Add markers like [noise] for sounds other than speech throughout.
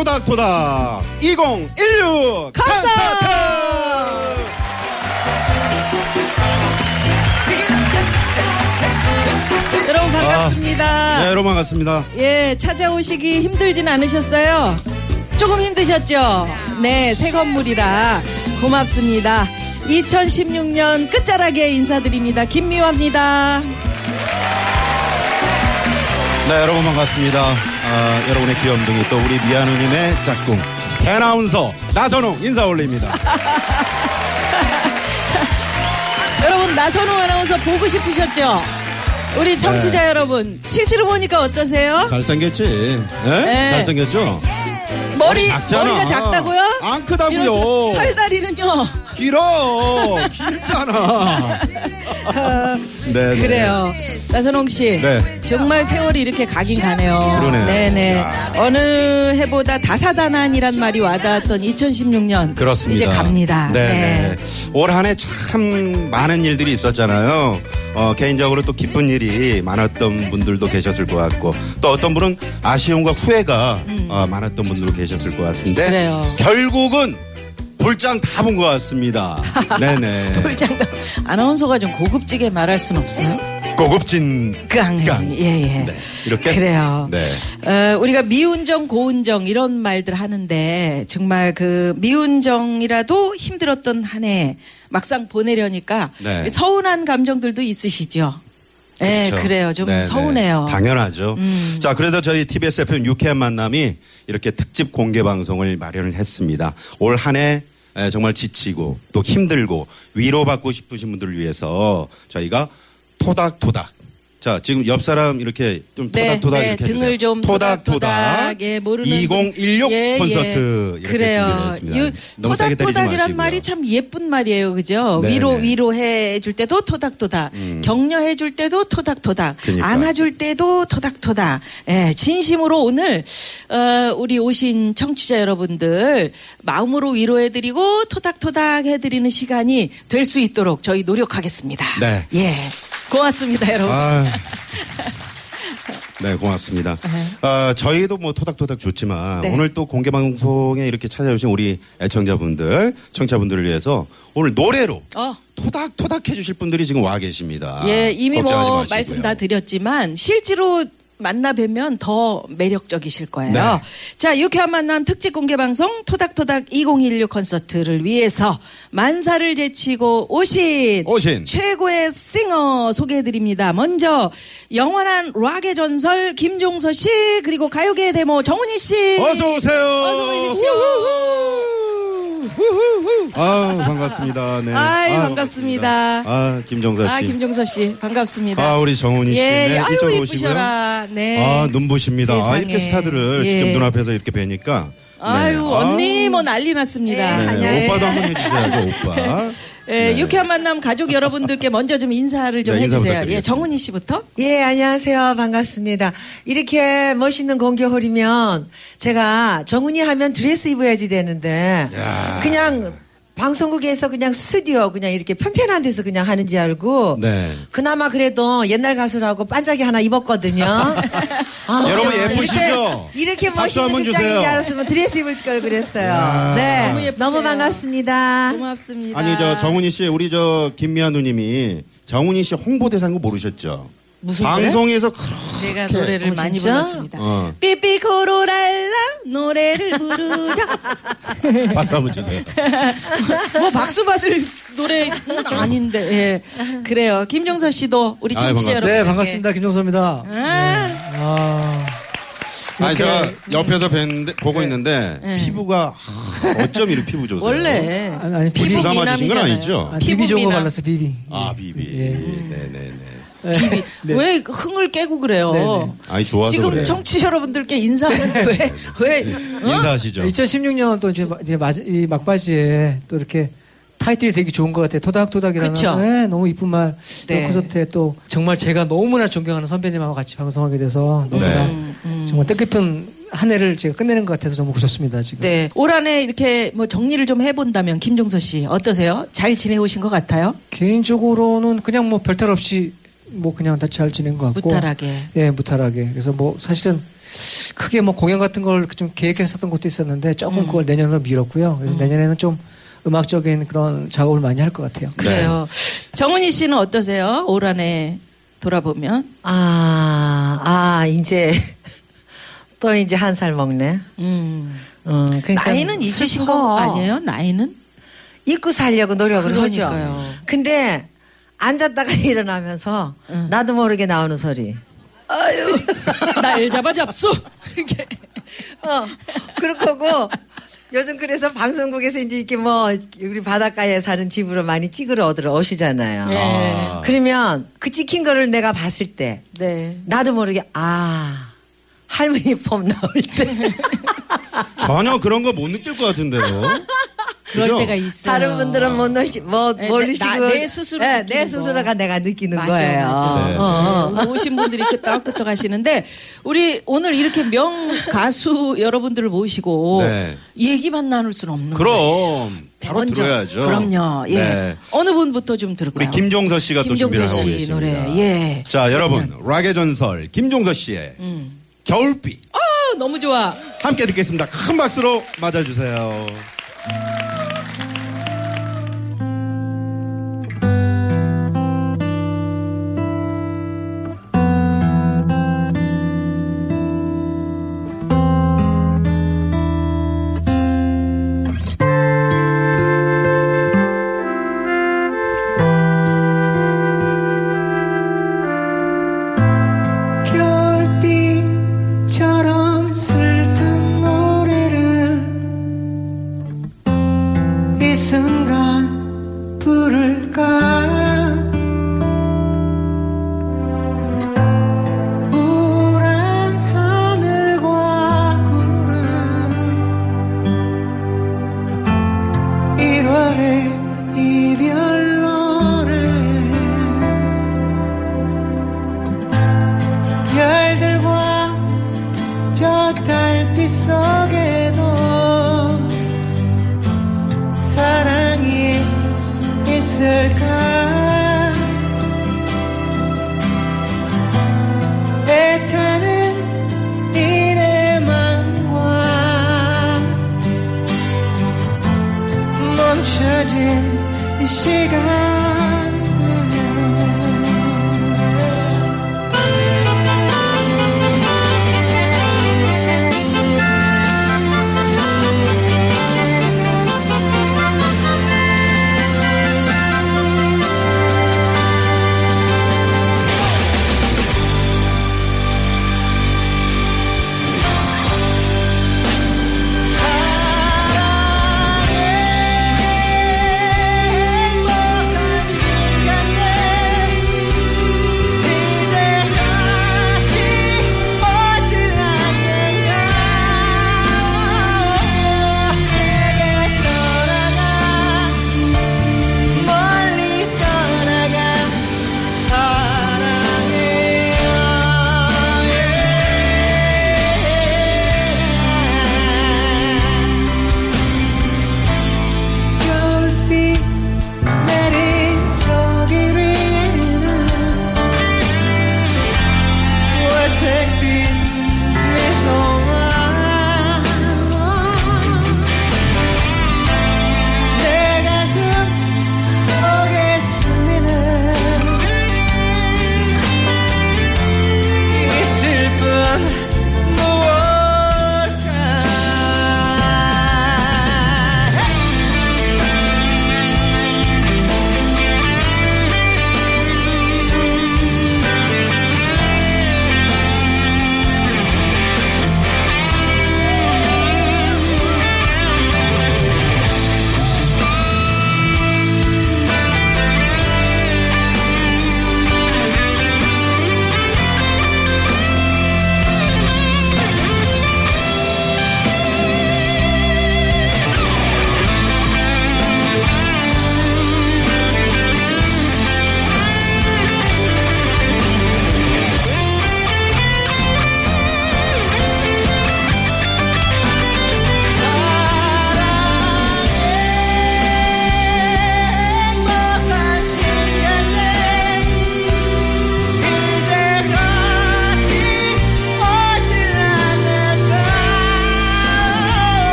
토닥토닥 2016 콘서트! 여러분 반갑습니다. 네, 여러분 반갑습니다. 예, 찾아오시기 힘들진 않으셨어요? 조금 힘드셨죠? 네, 새 건물이라 고맙습니다. 2016년 끝자락에 인사드립니다. 김미화입니다. 네, 여러분 반갑습니다. 아, 여러분의 귀염둥이 또 우리 미아누님의 짝꿍 개나운서 나선홍 인사 올립니다. [laughs] 여러분 나선홍 아나운서 보고 싶으셨죠? 우리 청취자 네. 여러분 실제로 보니까 어떠세요? 잘생겼지? 네? 네. 잘생겼죠? 머리 작잖아. 머리가 작다고요? 안 크다고요. 팔다리는요. 길어 길잖아. [laughs] 네, 네. 그래요. 나선홍 씨. 네. 정말 세월이 이렇게 가긴 가네요. 그러네요. 네네. 야. 어느 해보다 다사다난이란 말이 와닿았던 2016년. 그렇습니다. 이제 갑니다. 네. 올한 해 참 많은 일들이 있었잖아요. 어, 개인적으로 또 기쁜 일이 많았던 분들도 계셨을 것 같고 또 어떤 분은 아쉬움과 후회가 어, 많았던 분들도 계셨을 것 같은데 음. 그래요. 결국은 볼장 다 본 것 같습니다. [laughs] 네네. 홀장도 아나운서가 좀 고급지게 말할 순 없어요? 고급진 깡. 깡. 예, 예. 네. 이렇게? 그래요. 네. 어, 우리가 미운정, 고운정 이런 말들 하는데 정말 그 미운정이라도 힘들었던 한 해 막상 보내려니까 네. 서운한 감정들도 있으시죠? 네, 그렇죠. 그래요. 좀 네네. 서운해요. 음. 당연하죠. 자, 그래서 저희 TBS FM 유쾌한 만남이 이렇게 특집 공개 방송을 마련을 했습니다. 올 한 해 정말 지치고 또 힘들고 위로받고 싶으신 분들을 위해서 저희가 토닥토닥. 자, 지금 옆 사람 이렇게 좀 네, 토닥토닥 네, 이렇게 등을 해주세요. 좀 토닥토닥, 예, 모르는 2016 분. 예, 콘서트 예. 이렇게 준비를 그래요. 했습니다. 유- 너무 세게 때리지 토닥토닥이란 마시고요. 말이 참 예쁜 말이에요, 그죠? 네, 위로 네. 위로해 줄 때도 토닥토닥, 격려해 줄 때도 토닥토닥, 그러니까. 안아줄 때도 토닥토닥. 예, 진심으로 오늘 어, 우리 오신 청취자 여러분들 마음으로 위로해드리고 토닥토닥 해드리는 시간이 될 수 있도록 저희 노력하겠습니다. 네. 예, 고맙습니다, 여러분. 아. [laughs] 네, 고맙습니다. 아, 저희도 뭐 토닥토닥 좋지만 네. 오늘 또 공개 방송에 이렇게 찾아주신 우리 애청자분들, 청취자분들을 위해서 오늘 노래로 어. 토닥토닥 해주실 분들이 지금 와 계십니다. 예, 이미 뭐 마시고요. 말씀 다 드렸지만 실제로 만나 뵈면 더 매력적이실 거예요. 네. 자, 유쾌한 만남 특집 공개 방송 토닥토닥 2016 콘서트를 위해서 만사를 제치고 오신, 오신. 최고의 싱어 소개해 드립니다. 먼저 영원한 락의 전설 김종서 씨 그리고 가요계의 데모 정훈이 씨. 어서 오세요. 어서 오십시오. 아, 반갑습니다. 네. 아이, 아, 반갑습니다. 아, 김정서 씨. 아, 김종서 씨 반갑습니다. 아, 우리 정훈이 씨. 예, 네, 아유 이쪽으로 이쁘셔라. 네. 아, 눈부십니다. 아, 세상에. 이렇게 스타들을 예. 직접 눈앞에서 이렇게 뵈니까. 아유 네. 언니 뭐 난리 났습니다. 네, 네. 오빠도 한번 해주셔야죠, 오빠. [laughs] 예, 네. 유쾌한 만남 가족 여러분들께 먼저 좀 인사를 좀 네, 인사 해주세요. 예, 부탁드리겠습니다. 정훈이 씨부터. 예, 안녕하세요. 반갑습니다. 이렇게 멋있는 공개홀이면 제가 정훈이 하면 드레스 입어야지 되는데 야. 그냥 방송국에서 그냥 스튜디오 그냥 이렇게 편편한 데서 그냥 하는 줄 알고 네. 그나마 그래도 옛날 가수라고 반짝이 하나 입었거든요. [laughs] 아, 여러분 이렇게- 예쁘시죠? 이렇게 박수 멋있는 극장인. 줄 알았으면 드레스 입을 걸 그랬어요. 야. 네. 너무. 너무 반갑습니다. 고맙습니다. 아니 저 정훈이 씨 우리 저 김미아 누님이 정훈이 씨 홍보대사인 거 모르셨죠? 무슨 방송에서 그렇게 제가 노래를 어, 많이 진짜? 불렀습니다. 어. 삐삐코로랄라 노래를 부르자. [laughs] 박수 한번 주세요. 뭐 박수 받을 노래는 아닌데. 예. 그래요. 김종서 씨도 우리 청취자 반갑습니다. 여러분. 네, 반갑습니다. 김종서입니다. 아, 아, 아니 옆에서 뵀는데 보고 있는데 피부가 하, 어쩜 이렇게 피부 좋으세요? 원래 아니, 아니, 피부 맞으신 건. 아니죠? 아, 피부 비비 좋은 거 미남. 발랐어요, 비비. 아 비비. 예. 네네네. TV. [laughs] 네. 왜 흥을 깨고 그래요? 네네. 아니, 좋아서 지금 그래요. 청취자 여러분들께 인사하는 왜, 왜, 어? 인사하시죠. 2016년 또 이제, 마- 이제 마- 이 막바지에 또 이렇게 타이틀이 되게 좋은 것 같아요. 토닥토닥이라는. 그쵸. 네, 너무 이쁜 말. 네. 네. 콘서트에 또 정말 제가 너무나 존경하는 선배님하고 같이 방송하게 돼서 너무나 네. 정말 뜻깊은 한 해를 제가 끝내는 것 같아서 너무 좋습니다, 지금. 네. 올 한 해 이렇게 뭐 정리를 좀 해본다면 김종서 씨 어떠세요? 잘 지내오신 것 같아요? 개인적으로는 그냥 뭐 별탈 없이 뭐 그냥 다 잘 지낸 것 같고. 무탈하게. 예, 무탈하게. 그래서 뭐 사실은 크게 뭐 공연 같은 걸 좀 계획했었던 것도 있었는데 조금 그걸 내년으로 미뤘고요. 그래서 내년에는 좀 음악적인 그런 작업을 많이 할 것 같아요. 그래요. 정은희 씨는 어떠세요? 올 한해 돌아보면? 아, 아, 이제, [laughs] 또 이제 한 살 먹네. 음. 어, 그러니까 나이는 있으신 거. 아니에요? 나이는? 잊고 살려고 노력을 하죠. 그러니까요. 근데 앉았다가 [laughs] 일어나면서 나도 모르게 나오는 소리. 날 잡아 잡수! 이게. 어, 그렇고 요즘 그래서 방송국에서 이제 이렇게 뭐 우리 바닷가에 사는 집으로 많이 찍으러 얻으러 오시잖아요. 네. 그러면 그 찍힌 거를 내가 봤을 때 네. 나도 모르게 아 할머니 폼 나올 때 전혀 그런 거 못 느낄 것 같은데요. 그럴 그죠? 때가 있어요. 다른 분들은 못 느시 뭐 네, 모르시고 나- 내 스스로 네, 내 스스로가 거. 내가 느끼는 맞아, 거예요. 맞아. 네. 어, 어. 네, 오신 분들이 끄떡끄떡 하시는데 우리 오늘 이렇게 명 가수 여러분들을 모시고 네. 얘기만 나눌 수는 없는 거예요. 그럼 바로 먼저, 들어야죠. 그럼요. 예. 네. 어느 분부터 좀 들을까요? 우리 김종서 씨가 또 김종서 준비를 하고 씨 계십니다. 노래. 예. 자, 여러분, 락의 전설 김종서 씨의 겨울비 아, 너무 좋아. 함께 듣겠습니다. 큰 박수로 맞아 주세요. 겨 있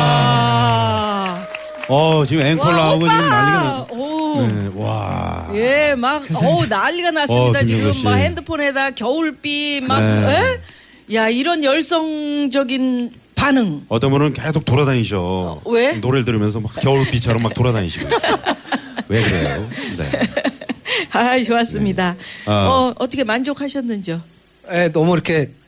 와. 어, 지금 앵콜 와, 나오고 오빠! 지금 난리가 나. 오. 네, 와. 예, 막, 어 난리가 났습니다. 어, 지금. 막 핸드폰에다 겨울비 막, 네. 에? 야, 이런 열성적인 반응. 어떤 분은 계속 돌아다니셔. 왜? 노래를 들으면서 막 겨울비처럼 막 돌아다니시고 있어요. [laughs] 왜 그래요? 네. 아, 좋았습니다. 아. 어, 어떻게 만족하셨는지요? 예, 너무 이렇게 저-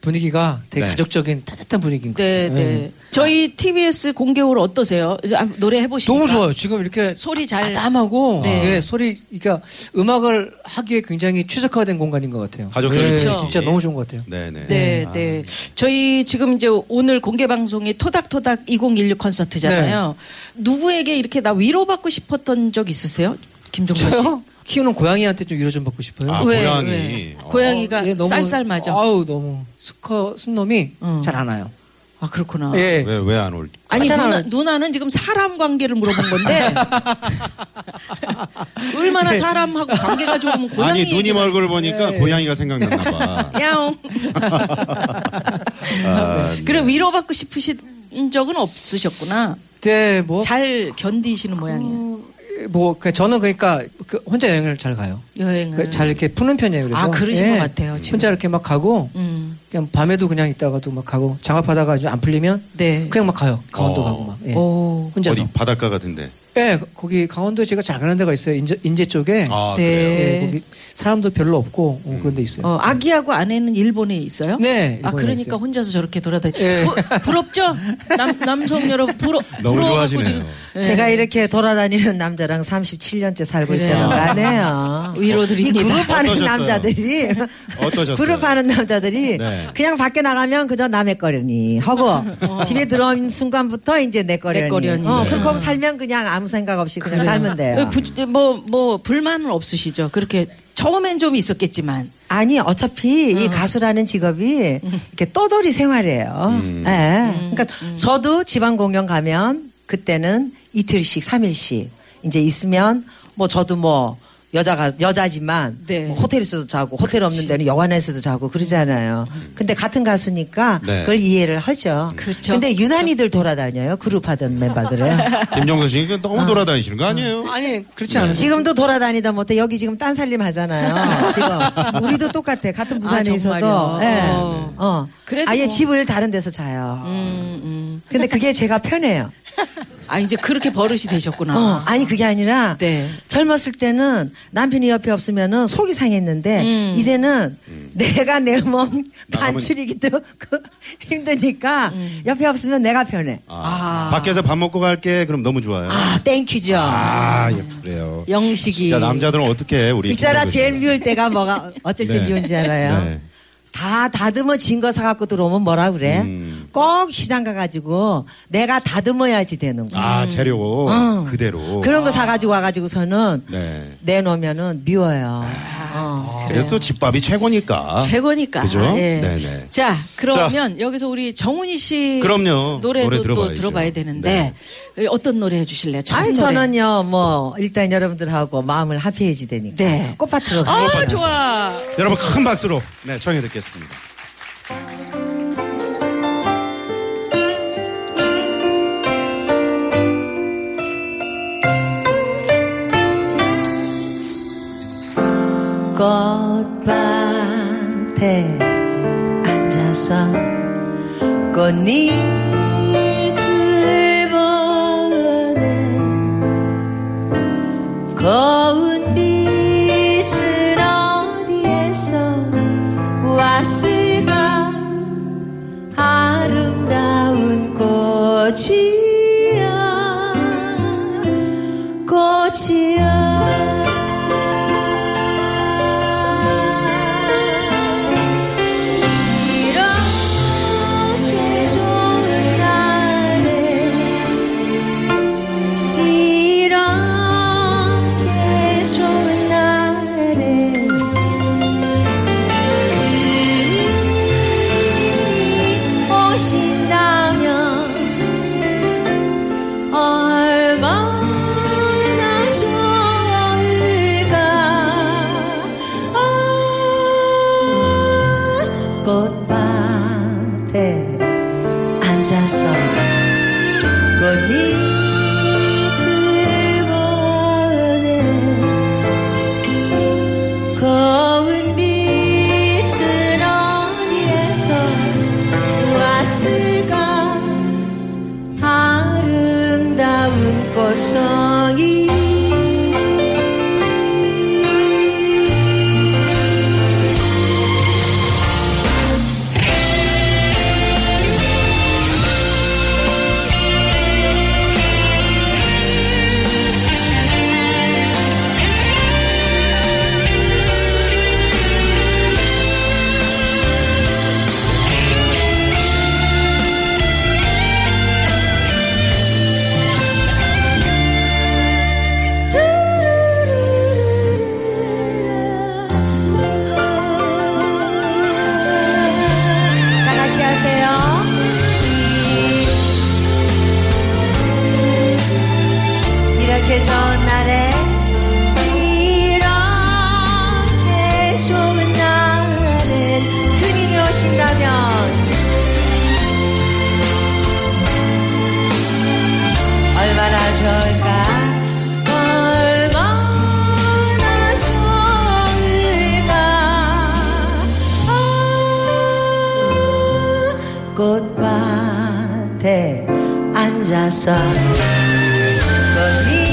분위기가 되게 네. 가족적인 따뜻한 분위기인 것 네, 같아요. 네. 저희 TBS 공개홀 어떠세요? 아, 노래 해보시니까. 너무 좋아요. 지금 이렇게 소리 잘- 아담하고 네. 예, 소리 그러니까 음악을 하기에 굉장히 최적화된 공간인 것 같아요. 가족적인 네, 그렇죠. 진짜 너무 좋은 것 같아요. 네 네. 네, 아, 네. 저희 지금 이제 오늘 공개 방송이 토닥토닥 2016 콘서트잖아요. 네. 누구에게 이렇게 나 위로받고 싶었던 적 있으세요? 김종서 씨? 키우는 고양이한테 좀 위로 좀 받고 싶어요. 아, 왜, 고양이. 왜? 어. 고양이가 얘 너무- 쌀쌀맞아. 아우 너무 수커 순놈이 어. 잘안 와요. 아, 그렇구나. 예. 왜, 왜 안 올? 아니. 누나, 누나는 지금 사람 관계를 물어본 건데 [laughs] 얼마나 사람하고 관계가 좋으면 고양이 아니, 누님 얼굴을 보니까 네. 고양이가 생각났나 봐. [laughs] 야옹. [laughs] 아, 그래 위로받고 싶으신 적은 없으셨구나. 네, 뭐 잘 견디시는 모양이에요. 뭐, 그 저는 그러니까 그 혼자 여행을 잘 가요. 여행을. 그잘 이렇게 푸는 편이에요. 그래서 아, 그러신 예. 것 같아요, 지금. 혼자 이렇게 막 가고 음. 그냥 밤에도 그냥 있다가도 막 가고 장갑하다가 좀안 풀리면 네. 그냥 막 가요. 강원도 어. 가고 막. 예. 오. 혼자서. 어디 바닷가 같은데. 예, 거기 강원도에 제가 잘 가는 데가 있어요. 인제, 인제 쪽에. 아, 네. 그래요? 예, 거기 사람도 별로 없고 어, 그런 데 있어요. 어, 아기하고 아내는 일본에 있어요? 네, 아, 일본에 그러니까 있어요. 혼자서 저렇게 돌아다니. 예. 부, 부럽죠? 남, 남성 여러분, 부러, [laughs] 너무 좋아하시네요. 지금. 예. 제가 이렇게 돌아다니는 남자랑 37년째 살고 그래요. 있다는 거 아니에요. [laughs] 위로드립니다. 이 그룹 하는 어떠셨어요? 남자들이 어떠셨어요? 그룹 하는 남자들이 네. 그냥 밖에 나가면 그저 남의 거려니 하고 [laughs] 집에 들어온 순간부터 이제 내 거려니. 내 거려니. 어, 네. 그렇게 하고 살면 그냥 아무 생각 없이 그냥 살면 돼요. 어, 부, 뭐, 뭐, 불만은 없으시죠? 그렇게 처음엔 좀 있었겠지만. 아니 어차피 이 가수라는 직업이 이렇게 떠돌이 생활이에요. 음. 예. 그러니까 저도 지방 공연 가면 그때는 이틀씩, 삼일씩 이제 있으면 뭐 저도 뭐 여자가 여자지만 네. 뭐 호텔에서도 자고 호텔 없는 데는 여관에서도 자고 그러잖아요. 근데 같은 가수니까 네. 그걸 이해를 하죠. 그렇죠. 근데 유난히들 돌아다녀요. 그룹 하던 멤버들은. 김정수 씨, 그 너무 돌아다니시는 거 아니에요? 아니, 그렇지 않아요. 지금도 돌아다니다 못해 여기 지금 딴 살림 하잖아요. 지금 우리도 똑같아. 같은 부산에 아, 있어도. 정말요? 예. 어. 어. 그래도 아예 뭐. 집을 다른 데서 자요. 음, 음. 근데 그게 제가 편해요. [laughs] 아, 이제 그렇게 버릇이 되셨구나. 어, 아니 그게 아니라 네. 젊었을 때는 남편이 옆에 없으면은 속이 상했는데 음. 이제는 내가 내몸 나가면- 간추리기도 그 힘드니까 음. 옆에 없으면 내가 편해. 아, 밖에서 밥 먹고 갈게. 그럼 너무 좋아요. 아, thank you죠. 아, 예, 그래요. 영식이. 진짜 남자들은 어떻게 해, 우리. 있잖아 제일. 미울 때가 뭐가 [laughs] 어쩔 때 네. 미운지 알아요? 네. 다 다듬어 진 거 사갖고 들어오면 뭐라 그래? 음. 꼭 시장 가가지고 내가 다듬어야지 되는 거야. 아, 재료. 어. 그대로. 그런 거 사가지고 와가지고서는 네. 내놓으면은 미워요. 어. 그래도 또 집밥이 최고니까. 최고니까. 그죠? 예. 네네. 자, 그러면 여기서 우리 정훈이 씨 그럼요. 노래도 노래 또 들어봐야죠. 들어봐야 되는데 어떤 노래 해주실래요? 첫 아니 노래. 저는요 뭐 일단 여러분들하고 마음을 합해야지 되니까 네. 꽃밭으로 아 가야 좋아. 여러분 큰 박수로 네, 청해 듣겠습니다. 꽃밭에 앉아서 꽃잎을 보는 고 的你。